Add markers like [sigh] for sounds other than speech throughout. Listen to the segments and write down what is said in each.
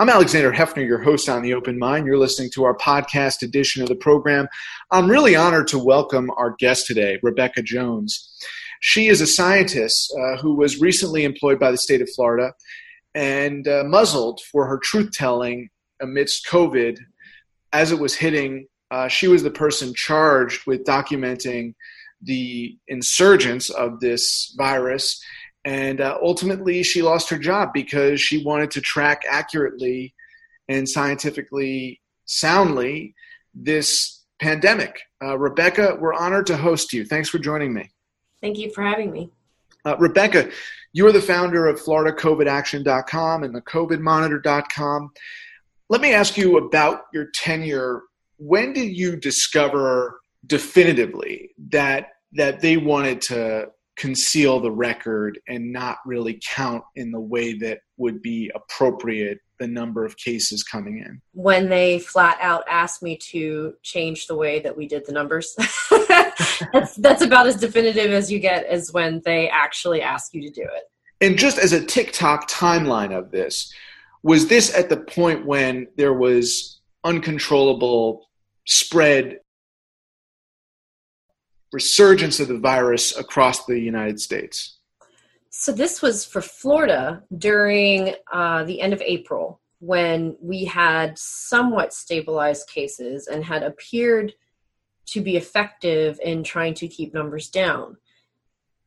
I'm Alexander Heffner, your host on The Open Mind. You're listening to our podcast edition of the program. I'm really honored to welcome our guest today, Rebekah Jones. She is a scientist uh, who was recently employed by the state of Florida and uh, muzzled for her truth telling amidst COVID as it was hitting. Uh, she was the person charged with documenting the insurgence of this virus and uh, ultimately, she lost her job because she wanted to track accurately and scientifically soundly this pandemic. Uh, Rebekah, we're honored to host you. Thanks for joining me. Thank you for having me. Uh, Rebekah, you are the founder of FloridaCOVIDAction.com and the COVIDMonitor.com. Let me ask you about your tenure. When did you discover definitively that that they wanted to conceal the record and not really count in the way that would be appropriate the number of cases coming in. When they flat out asked me to change the way that we did the numbers [laughs] that's that's about as definitive as you get as when they actually ask you to do it. And just as a tick-tock timeline of this was this at the point when there was uncontrollable spread resurgence of the virus across the United States? So, this was for Florida during uh, the end of April when we had somewhat stabilized cases and had appeared to be effective in trying to keep numbers down.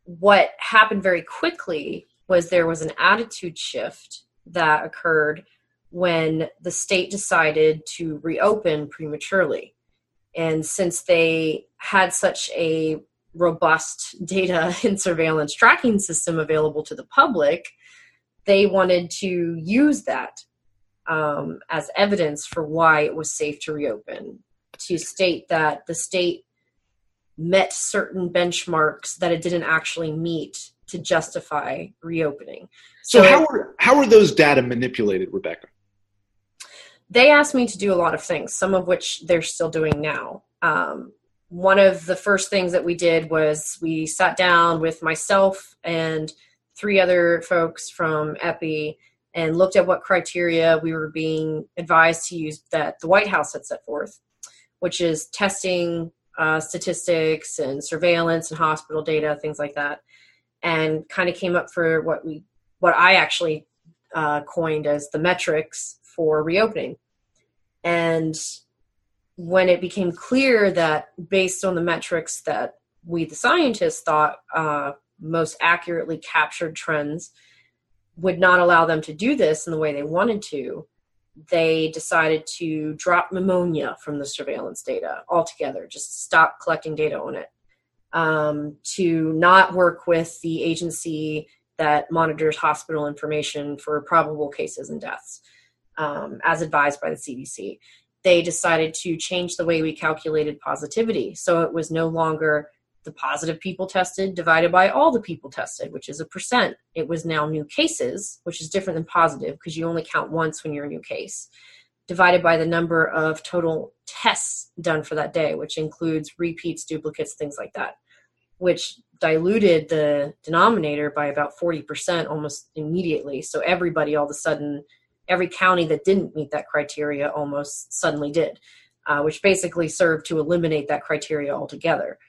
What happened very quickly was there was an attitude shift that occurred when the state decided to reopen prematurely. And since they had such a robust [laughs] data and surveillance tracking system available to the public, they wanted to use that um, as evidence for why it was safe to reopen, to state that the state met certain benchmarks that it didn't actually meet to justify reopening. So, so how were how were those data manipulated, Rebekah? They asked me to do a lot of things, some of which they're still doing now. Um, one of the first things that we did was we sat down with myself and three other folks from EPI and looked at what criteria we were being advised to use that the White House had set forth, which is testing uh, statistics and surveillance and hospital data, things like that, and kind of came up for what we what I actually uh, coined as the metrics for reopening. And when it became clear that based on the metrics that we, the scientists, thought uh, most accurately captured trends, would not allow them to do this in the way they wanted to, they decided to drop pneumonia from the surveillance data altogether, just stop collecting data on it. Um, to not work with the agency that monitors hospital information for probable cases and deaths um, as advised by the CDC. They decided to change the way we calculated positivity. So it was no longer the positive people tested divided by all the people tested, which is a percent. It was now new cases, which is different than positive because you only count once when you're a new case, divided by the number of total tests done for that day, which includes repeats, duplicates, things like that, which diluted the denominator by about 40% almost immediately. So everybody all of a sudden every county that didn't meet that criteria almost suddenly did, uh, which basically served to eliminate that criteria altogether.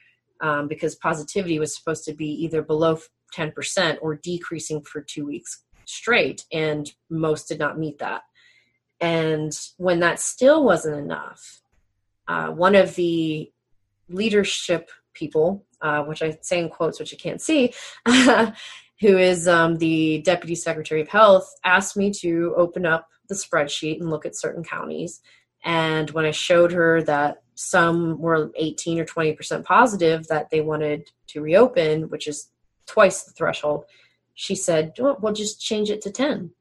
Um, because positivity was supposed to be either below 10% or decreasing for two weeks straight, and most did not meet that. And when that still wasn't enough, uh, one of the leadership people, uh, which I say in quotes, which you can't see, [laughs] who is um, the deputy secretary of health, asked me to open up the spreadsheet and look at certain counties. And when I showed her that some were 18 or 20% positive that they wanted to reopen, which is twice the threshold, she said, well, we'll just change it to 10.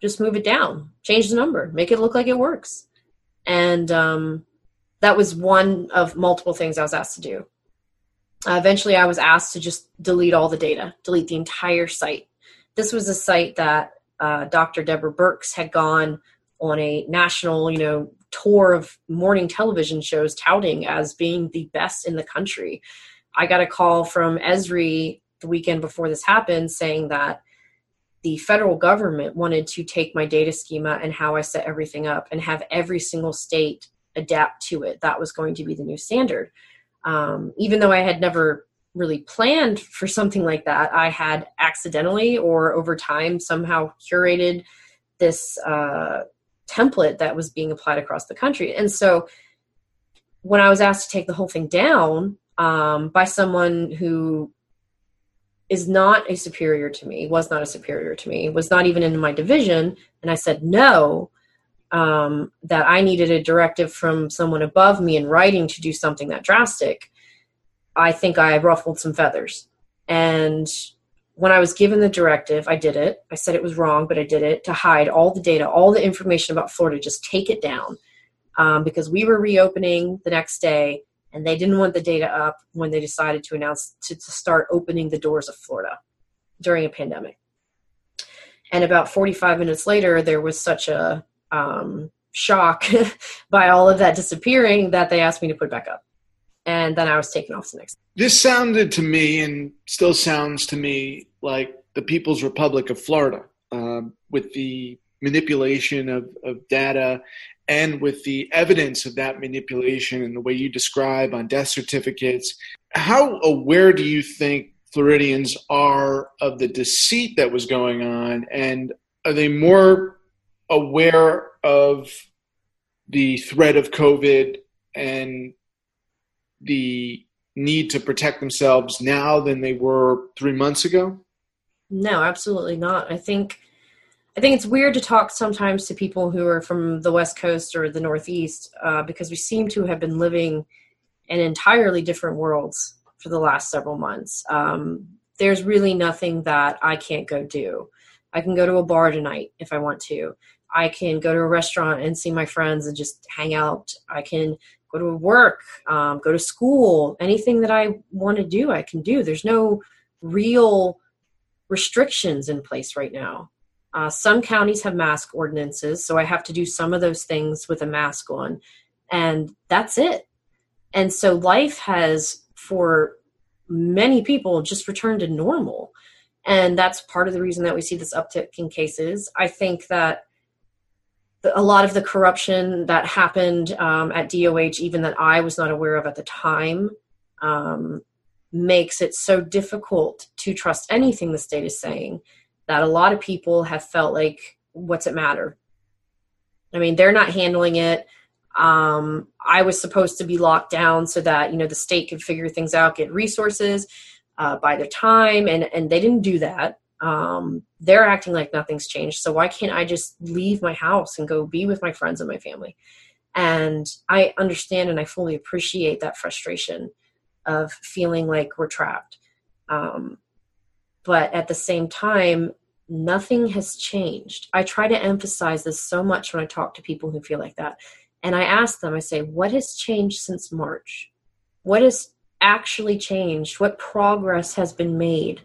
Just move it down, change the number, make it look like it works. And um, that was one of multiple things I was asked to do. Uh, eventually, I was asked to just delete all the data, delete the entire site. This was a site that uh, Dr. Deborah Birx had gone on a national, you know, tour of morning television shows touting as being the best in the country. I got a call from Esri the weekend before this happened saying that the federal government wanted to take my data schema and how I set everything up and have every single state adapt to it. That was going to be the new standard. Um, even though I had never really planned for something like that, I had accidentally or over time somehow curated this uh, template that was being applied across the country. And so when I was asked to take the whole thing down um, by someone who is not a superior to me, was not a superior to me, was not even in my division, and I said no, um, that I needed a directive from someone above me in writing to do something that drastic, I think I ruffled some feathers. And when I was given the directive, I did it. I said it was wrong, but I did it to hide all the data, all the information about Florida, just take it down. Um, because we were reopening the next day and they didn't want the data up when they decided to announce to, to start opening the doors of Florida during a pandemic. And about 45 minutes later, there was such a um, shock [laughs] by all of that disappearing that they asked me to put back up. And then I was taken off the next. This sounded to me, and still sounds to me, like the People's Republic of Florida, um, with the manipulation of, of data and with the evidence of that manipulation and the way you describe on death certificates. How aware do you think Floridians are of the deceit that was going on? And are they more aware of the threat of COVID and the need to protect themselves now than they were three months ago? No, absolutely not. I think I think it's weird to talk sometimes to people who are from the West Coast or the Northeast uh, because we seem to have been living in entirely different worlds for the last several months. Um, there's really nothing that I can't go do. I can go to a bar tonight if I want to. I can go to a restaurant and see my friends and just hang out. I can go to work, um, go to school, anything that I want to do, I can do. There's no real restrictions in place right now. Uh, some counties have mask ordinances, so I have to do some of those things with a mask on, and that's it. And so life has, for many people, just returned to normal. And that's part of the reason that we see this uptick in cases. I think that a lot of the corruption that happened um, at DOH, even that I was not aware of at the time, um, makes it so difficult to trust anything the state is saying that a lot of people have felt like, what's it matter? I mean, they're not handling it. Um, I was supposed to be locked down so that you know the state could figure things out, get resources, uh, by the time, and and they didn't do that um, they're acting like nothing's changed. So why can't I just leave my house and go be with my friends and my family? And I understand and I fully appreciate that frustration of feeling like we're trapped. Um, but at the same time, nothing has changed. I try to emphasize this so much when I talk to people who feel like that. And I ask them, I say, what has changed since March? What has actually changed? What progress has been made?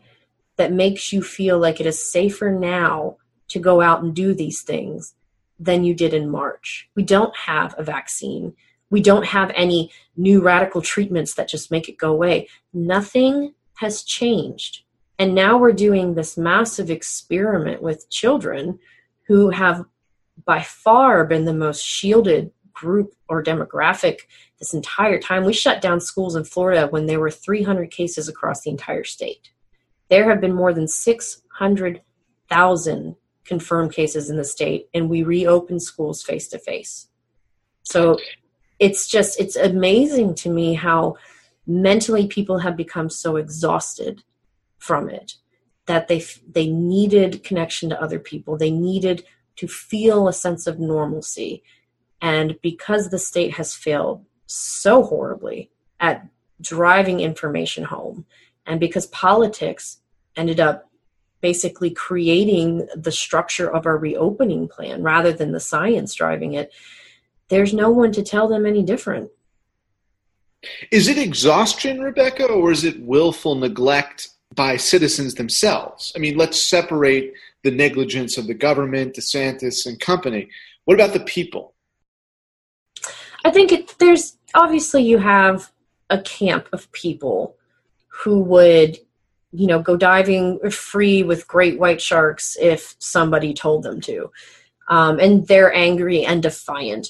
That makes you feel like it is safer now to go out and do these things than you did in March. We don't have a vaccine. We don't have any new radical treatments that just make it go away. Nothing has changed. And now we're doing this massive experiment with children who have by far been the most shielded group or demographic this entire time. We shut down schools in Florida when there were 300 cases across the entire state. There have been more than 600,000 confirmed cases in the state, and we reopened schools face to face. So it's just, it's amazing to me how mentally people have become so exhausted from it that they they needed connection to other people they needed to feel a sense of normalcy and because the state has failed so horribly at driving information home and because politics ended up basically creating the structure of our reopening plan rather than the science driving it, there's no one to tell them any different. Is it exhaustion, Rebekah, or is it willful neglect by citizens themselves? I mean, let's separate the negligence of the government, DeSantis, and company. What about the people? I think it, there's obviously you have a camp of people who would you know, go diving free with great white sharks if somebody told them to. Um, and they're angry and defiant.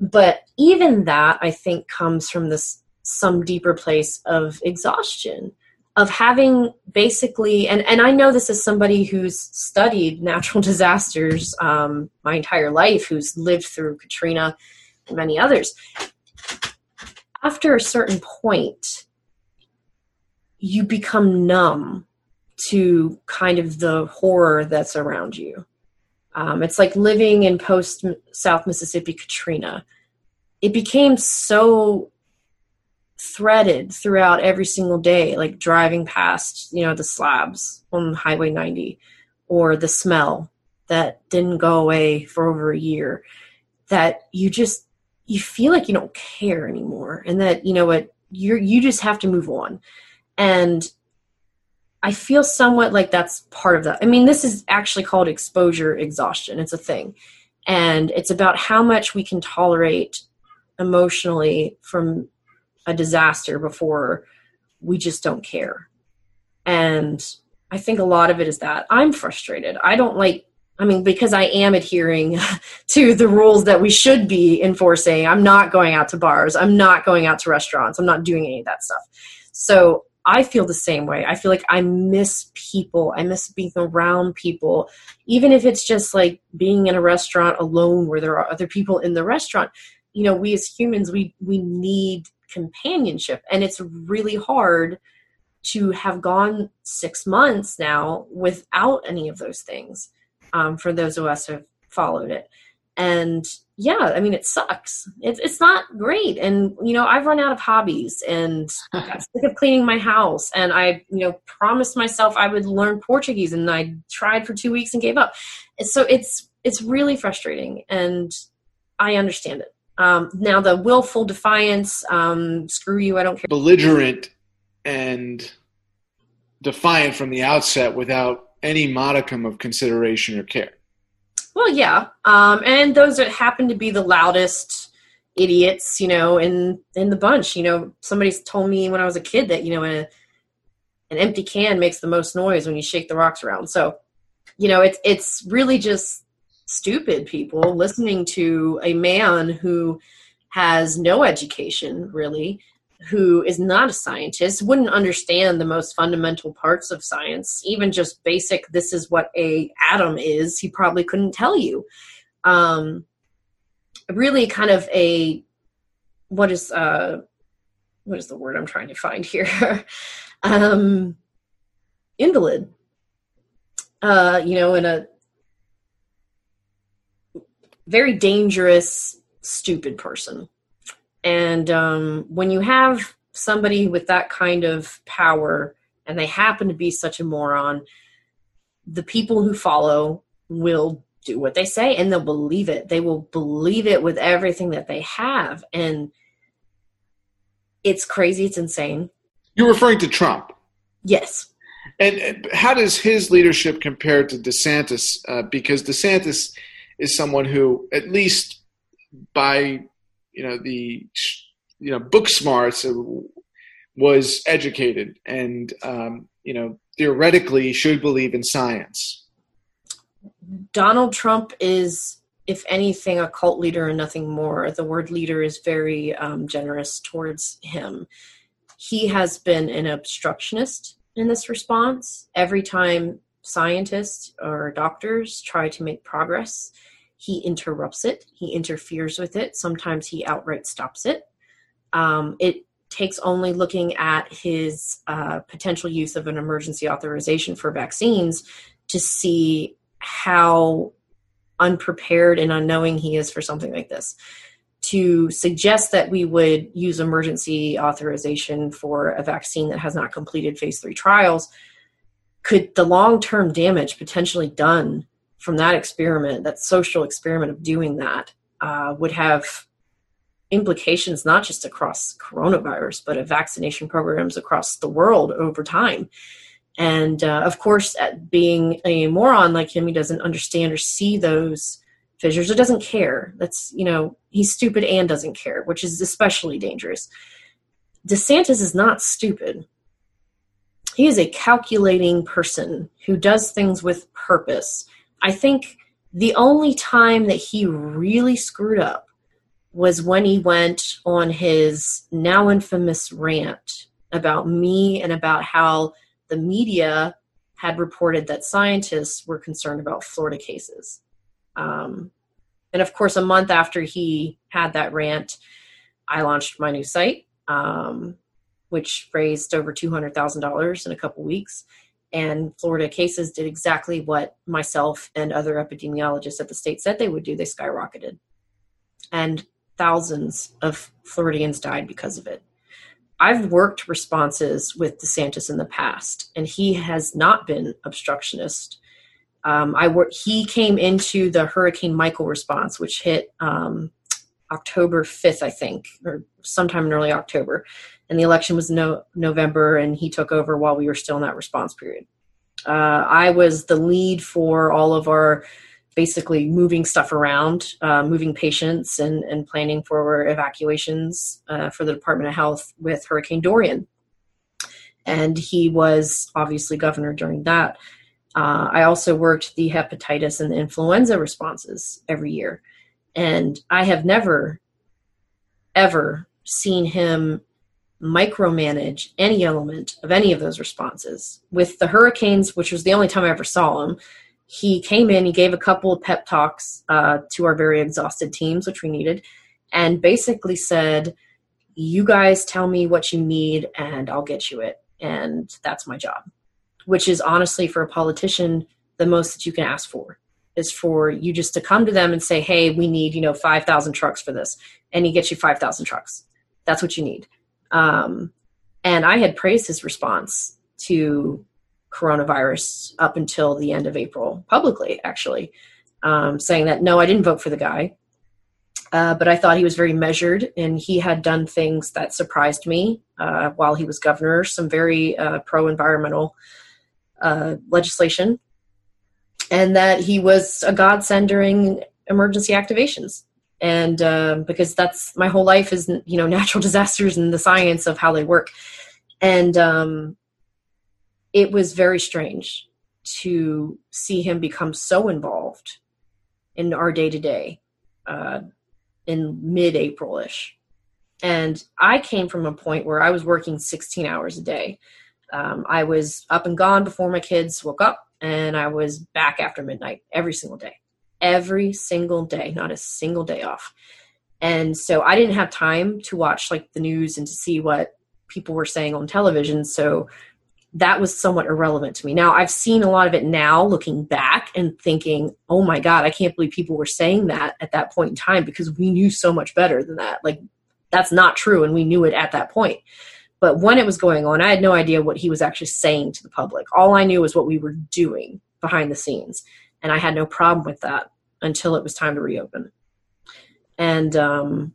But even that, I think, comes from this some deeper place of exhaustion of having basically and, and i know this is somebody who's studied natural [laughs] disasters um, my entire life who's lived through katrina and many others after a certain point you become numb to kind of the horror that's around you. Um, it's like living in post South Mississippi Katrina. It became so threaded throughout every single day, like driving past, you know, the slabs on Highway 90 or the smell that didn't go away for over a year that you just you feel like you don't care anymore and that you know what you're you just have to move on and I feel somewhat like that's part of that. I mean, this is actually called exposure exhaustion. It's a thing. And it's about how much we can tolerate emotionally from a disaster before we just don't care. And I think a lot of it is that I'm frustrated. I don't like I mean, because I am adhering [laughs] to the rules that we should be enforcing. I'm not going out to bars. I'm not going out to restaurants. I'm not doing any of that stuff. So I feel the same way. I feel like I miss people. I miss being around people, even if it's just like being in a restaurant alone where there are other people in the restaurant. You know, we as humans, we we need companionship, and it's really hard to have gone six months now without any of those things. Um, for those of us who have followed it, and yeah, I mean, it sucks. It's it's not great, and you know, I've run out of hobbies, and got sick of cleaning my house, and I, you know, promised myself I would learn Portuguese, and I tried for two weeks and gave up. And so it's it's really frustrating, and I understand it. Um, now the willful defiance, um, screw you, I don't care. Belligerent and defiant from the outset without any modicum of consideration or care. Well, yeah, um, and those that happen to be the loudest idiots, you know, in in the bunch. You know, somebody's told me when I was a kid that you know, a, an empty can makes the most noise when you shake the rocks around. So, you know, it's it's really just stupid people listening to a man who has no education really who is not a scientist wouldn't understand the most fundamental parts of science even just basic this is what a atom is he probably couldn't tell you. Um, really kind of a what is uh what is the word i'm trying to find here? [laughs] Um invalid. Uh you know in a very dangerous stupid person and um, when you have somebody with that kind of power and they happen to be such a moron, the people who follow will do what they say and they'll believe it. They will believe it with everything that they have. And it's crazy. It's insane. You're referring to Trump? Yes. And how does his leadership compare to DeSantis? Uh, because DeSantis is someone who, at least by you know the you know book smarts was educated and um, you know theoretically should believe in science. Donald Trump is, if anything, a cult leader and nothing more. The word leader is very um, generous towards him. He has been an obstructionist in this response. Every time scientists or doctors try to make progress, he interrupts it, he interferes with it, sometimes he outright stops it. Um, it takes only looking at his uh, potential use of an emergency authorization for vaccines to see how unprepared and unknowing he is for something like this. To suggest that we would use emergency authorization for a vaccine that has not completed phase three trials could the long term damage potentially done from that experiment, that social experiment of doing that, uh, would have implications not just across coronavirus, but of vaccination programs across the world over time. And uh, of course, being a moron like him, he doesn't understand or see those fissures or doesn't care. That's, you know, he's stupid and doesn't care, which is especially dangerous. DeSantis is not stupid. he is a calculating person who does things with purpose. I think the only time that he really screwed up was when he went on his now infamous rant about me and about how the media had reported that scientists were concerned about Florida cases. Um, and of course, a month after he had that rant, I launched my new site, um, which raised over $200,000 in a couple weeks. And Florida cases did exactly what myself and other epidemiologists at the state said they would do. They skyrocketed. And thousands of Floridians died because of it. I've worked responses with DeSantis in the past, and he has not been obstructionist. Um, I work. He came into the Hurricane Michael response, which hit um, October fifth, I think, or sometime in early October, and the election was no November, and he took over while we were still in that response period. Uh, I was the lead for all of our basically moving stuff around, uh, moving patients, and, and planning for evacuations uh, for the Department of Health with Hurricane Dorian. And he was obviously governor during that. Uh, I also worked the hepatitis and the influenza responses every year. And I have never, ever seen him micromanage any element of any of those responses. With the hurricanes, which was the only time I ever saw him, he came in, he gave a couple of pep talks uh, to our very exhausted teams, which we needed, and basically said, You guys tell me what you need, and I'll get you it. And that's my job, which is honestly for a politician the most that you can ask for is for you just to come to them and say, Hey, we need, you know, 5,000 trucks for this. And he gets you 5,000 trucks. That's what you need. Um, and I had praised his response to coronavirus up until the end of April, publicly, actually, um, saying that no, I didn't vote for the guy. Uh, but I thought he was very measured and he had done things that surprised me uh, while he was governor, some very uh, pro environmental uh, legislation, and that he was a godsend during emergency activations. And uh, because that's my whole life is, you know, [laughs] natural disasters and the science of how they work. And um, it was very strange to see him become so involved in our day to day in mid April ish. And I came from a point where I was working 16 hours a day. Um, I was up and gone before my kids woke up, and I was back after midnight every single day. Every single day, not a single day off. And so I didn't have time to watch like the news and to see what people were saying on television. So that was somewhat irrelevant to me. Now, I've seen a lot of it now looking back and thinking, oh my God, I can't believe people were saying that at that point in time because we knew so much better than that. Like, that's not true, and we knew it at that point. But when it was going on, I had no idea what he was actually saying to the public. All I knew was what we were doing behind the scenes, and I had no problem with that until it was time to reopen. And um,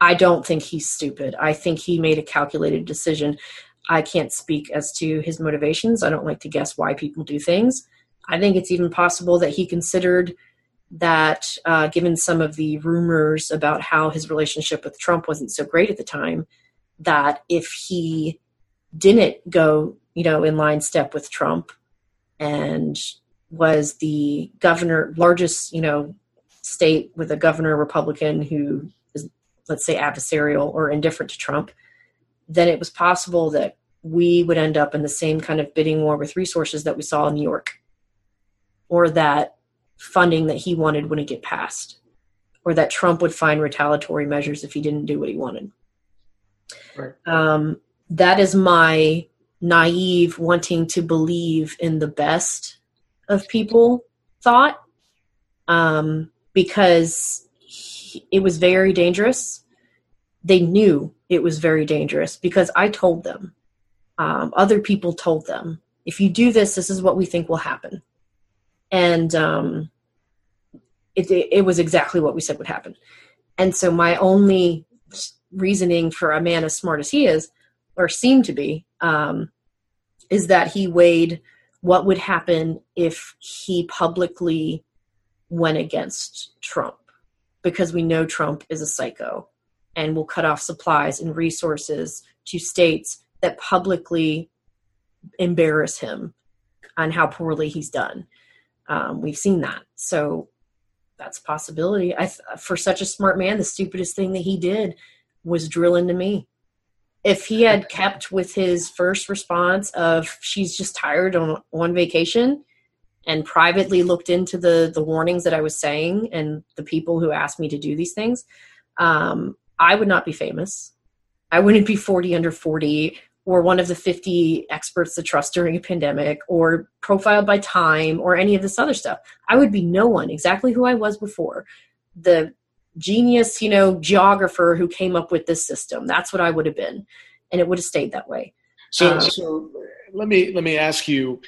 I don't think he's stupid. I think he made a calculated decision. I can't speak as to his motivations. I don't like to guess why people do things. I think it's even possible that he considered that, uh, given some of the rumors about how his relationship with Trump wasn't so great at the time, that if he didn't go, you know, in line step with Trump and was the governor, largest, you know, state with a governor Republican who is, let's say, adversarial or indifferent to Trump, then it was possible that we would end up in the same kind of bidding war with resources that we saw in New York, or that funding that he wanted wouldn't get passed, or that Trump would find retaliatory measures if he didn't do what he wanted. Right. Um, that is my naive wanting to believe in the best of people thought um, because he, it was very dangerous. They knew it was very dangerous because I told them um, other people told them if you do this this is what we think will happen and um, it, it was exactly what we said would happen and so my only reasoning for a man as smart as he is or seemed to be um, is that he weighed what would happen if he publicly went against trump because we know trump is a psycho and will cut off supplies and resources to states that publicly embarrass him on how poorly he's done. Um, we've seen that. So that's a possibility. I, for such a smart man, the stupidest thing that he did was drilling to me. If he had kept with his first response of she's just tired on on vacation and privately looked into the the warnings that I was saying and the people who asked me to do these things, um, I would not be famous. I wouldn't be 40 under 40 or one of the 50 experts to trust during a pandemic or profiled by time or any of this other stuff. I would be no one, exactly who I was before. The genius, you know, geographer who came up with this system. That's what I would have been. And it would have stayed that way. So, um, so let me let me ask you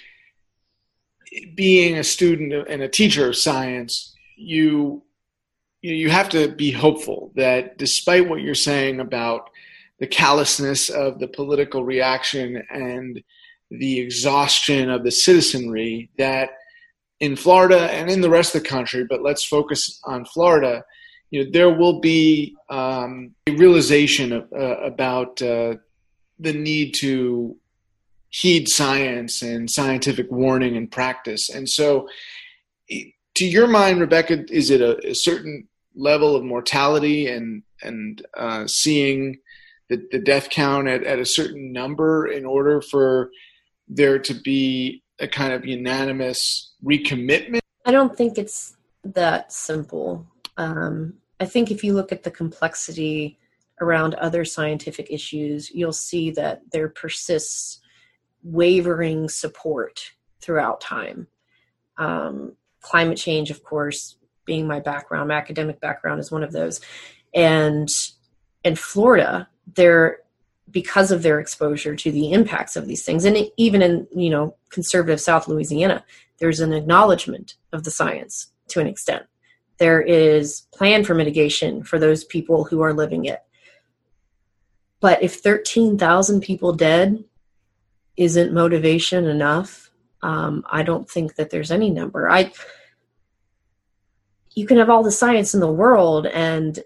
being a student and a teacher of science, you you have to be hopeful that despite what you're saying about the callousness of the political reaction and the exhaustion of the citizenry that in Florida and in the rest of the country, but let's focus on Florida, you know, there will be um, a realization of, uh, about uh, the need to heed science and scientific warning and practice. And so, to your mind, Rebekah, is it a, a certain level of mortality and and uh, seeing the, the death count at, at a certain number in order for there to be a kind of unanimous recommitment? I don't think it's that simple. Um, I think if you look at the complexity around other scientific issues, you'll see that there persists wavering support throughout time. Um, climate change, of course, being my background, my academic background is one of those. And in Florida, they're because of their exposure to the impacts of these things and even in you know conservative south louisiana there's an acknowledgement of the science to an extent there is plan for mitigation for those people who are living it but if 13,000 people dead isn't motivation enough um, i don't think that there's any number i you can have all the science in the world and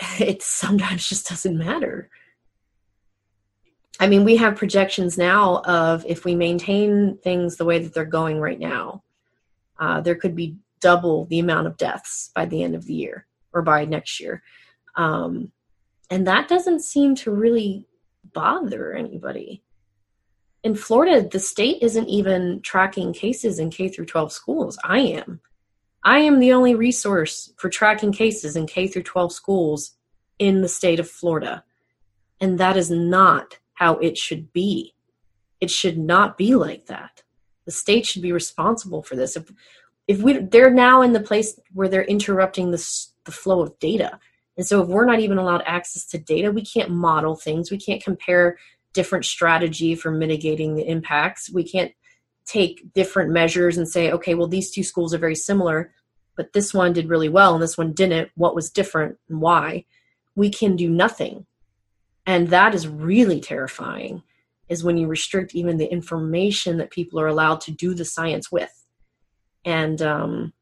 [laughs] it sometimes just doesn't matter. I mean, we have projections now of if we maintain things the way that they're going right now, uh, there could be double the amount of deaths by the end of the year or by next year. Um, and that doesn't seem to really bother anybody. In Florida, the state isn't even tracking cases in K through 12 schools. I am. I am the only resource for tracking cases in K through 12 schools in the state of Florida. And that is not how it should be. It should not be like that. The state should be responsible for this. If if we they're now in the place where they're interrupting the the flow of data. And so if we're not even allowed access to data, we can't model things. We can't compare different strategy for mitigating the impacts. We can't take different measures and say, okay, well, these two schools are very similar, but this one did really well and this one didn't. What was different and why? We can do nothing. And that is really terrifying, is when you restrict even the information that people are allowed to do the science with. And um,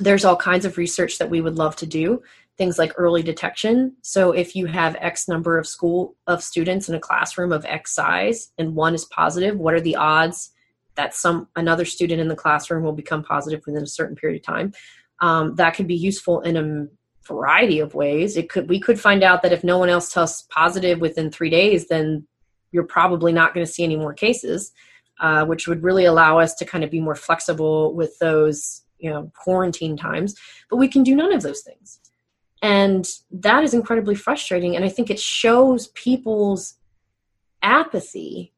there's all kinds of research that we would love to do things like early detection so if you have x number of school of students in a classroom of x size and one is positive what are the odds that some another student in the classroom will become positive within a certain period of time. Um, that could be useful in a variety of ways. It could we could find out that if no one else tests positive within three days, then you're probably not going to see any more cases, uh, which would really allow us to kind of be more flexible with those you know quarantine times. But we can do none of those things, and that is incredibly frustrating. And I think it shows people's apathy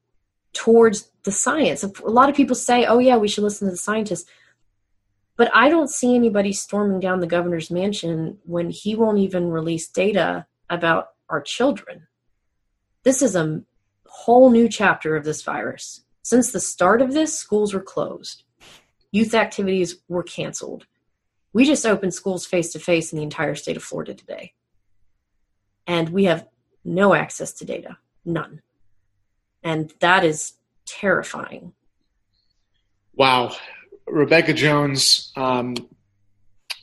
towards the science. A lot of people say, oh, yeah, we should listen to the scientists. But I don't see anybody storming down the governor's mansion when he won't even release data about our children. This is a whole new chapter of this virus. Since the start of this, schools were closed, youth activities were canceled. We just opened schools face to face in the entire state of Florida today. And we have no access to data, none. And that is terrifying. Wow. Rebekah Jones, um,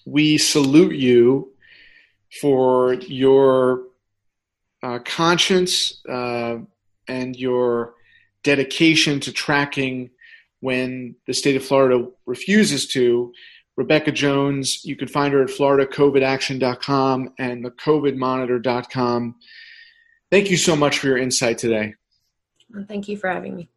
we salute you for your uh, conscience uh, and your dedication to tracking when the state of Florida refuses to. Rebekah Jones, you can find her at floridacovidaction.com and thecovidmonitor.com. Thank you so much for your insight today. Thank you for having me.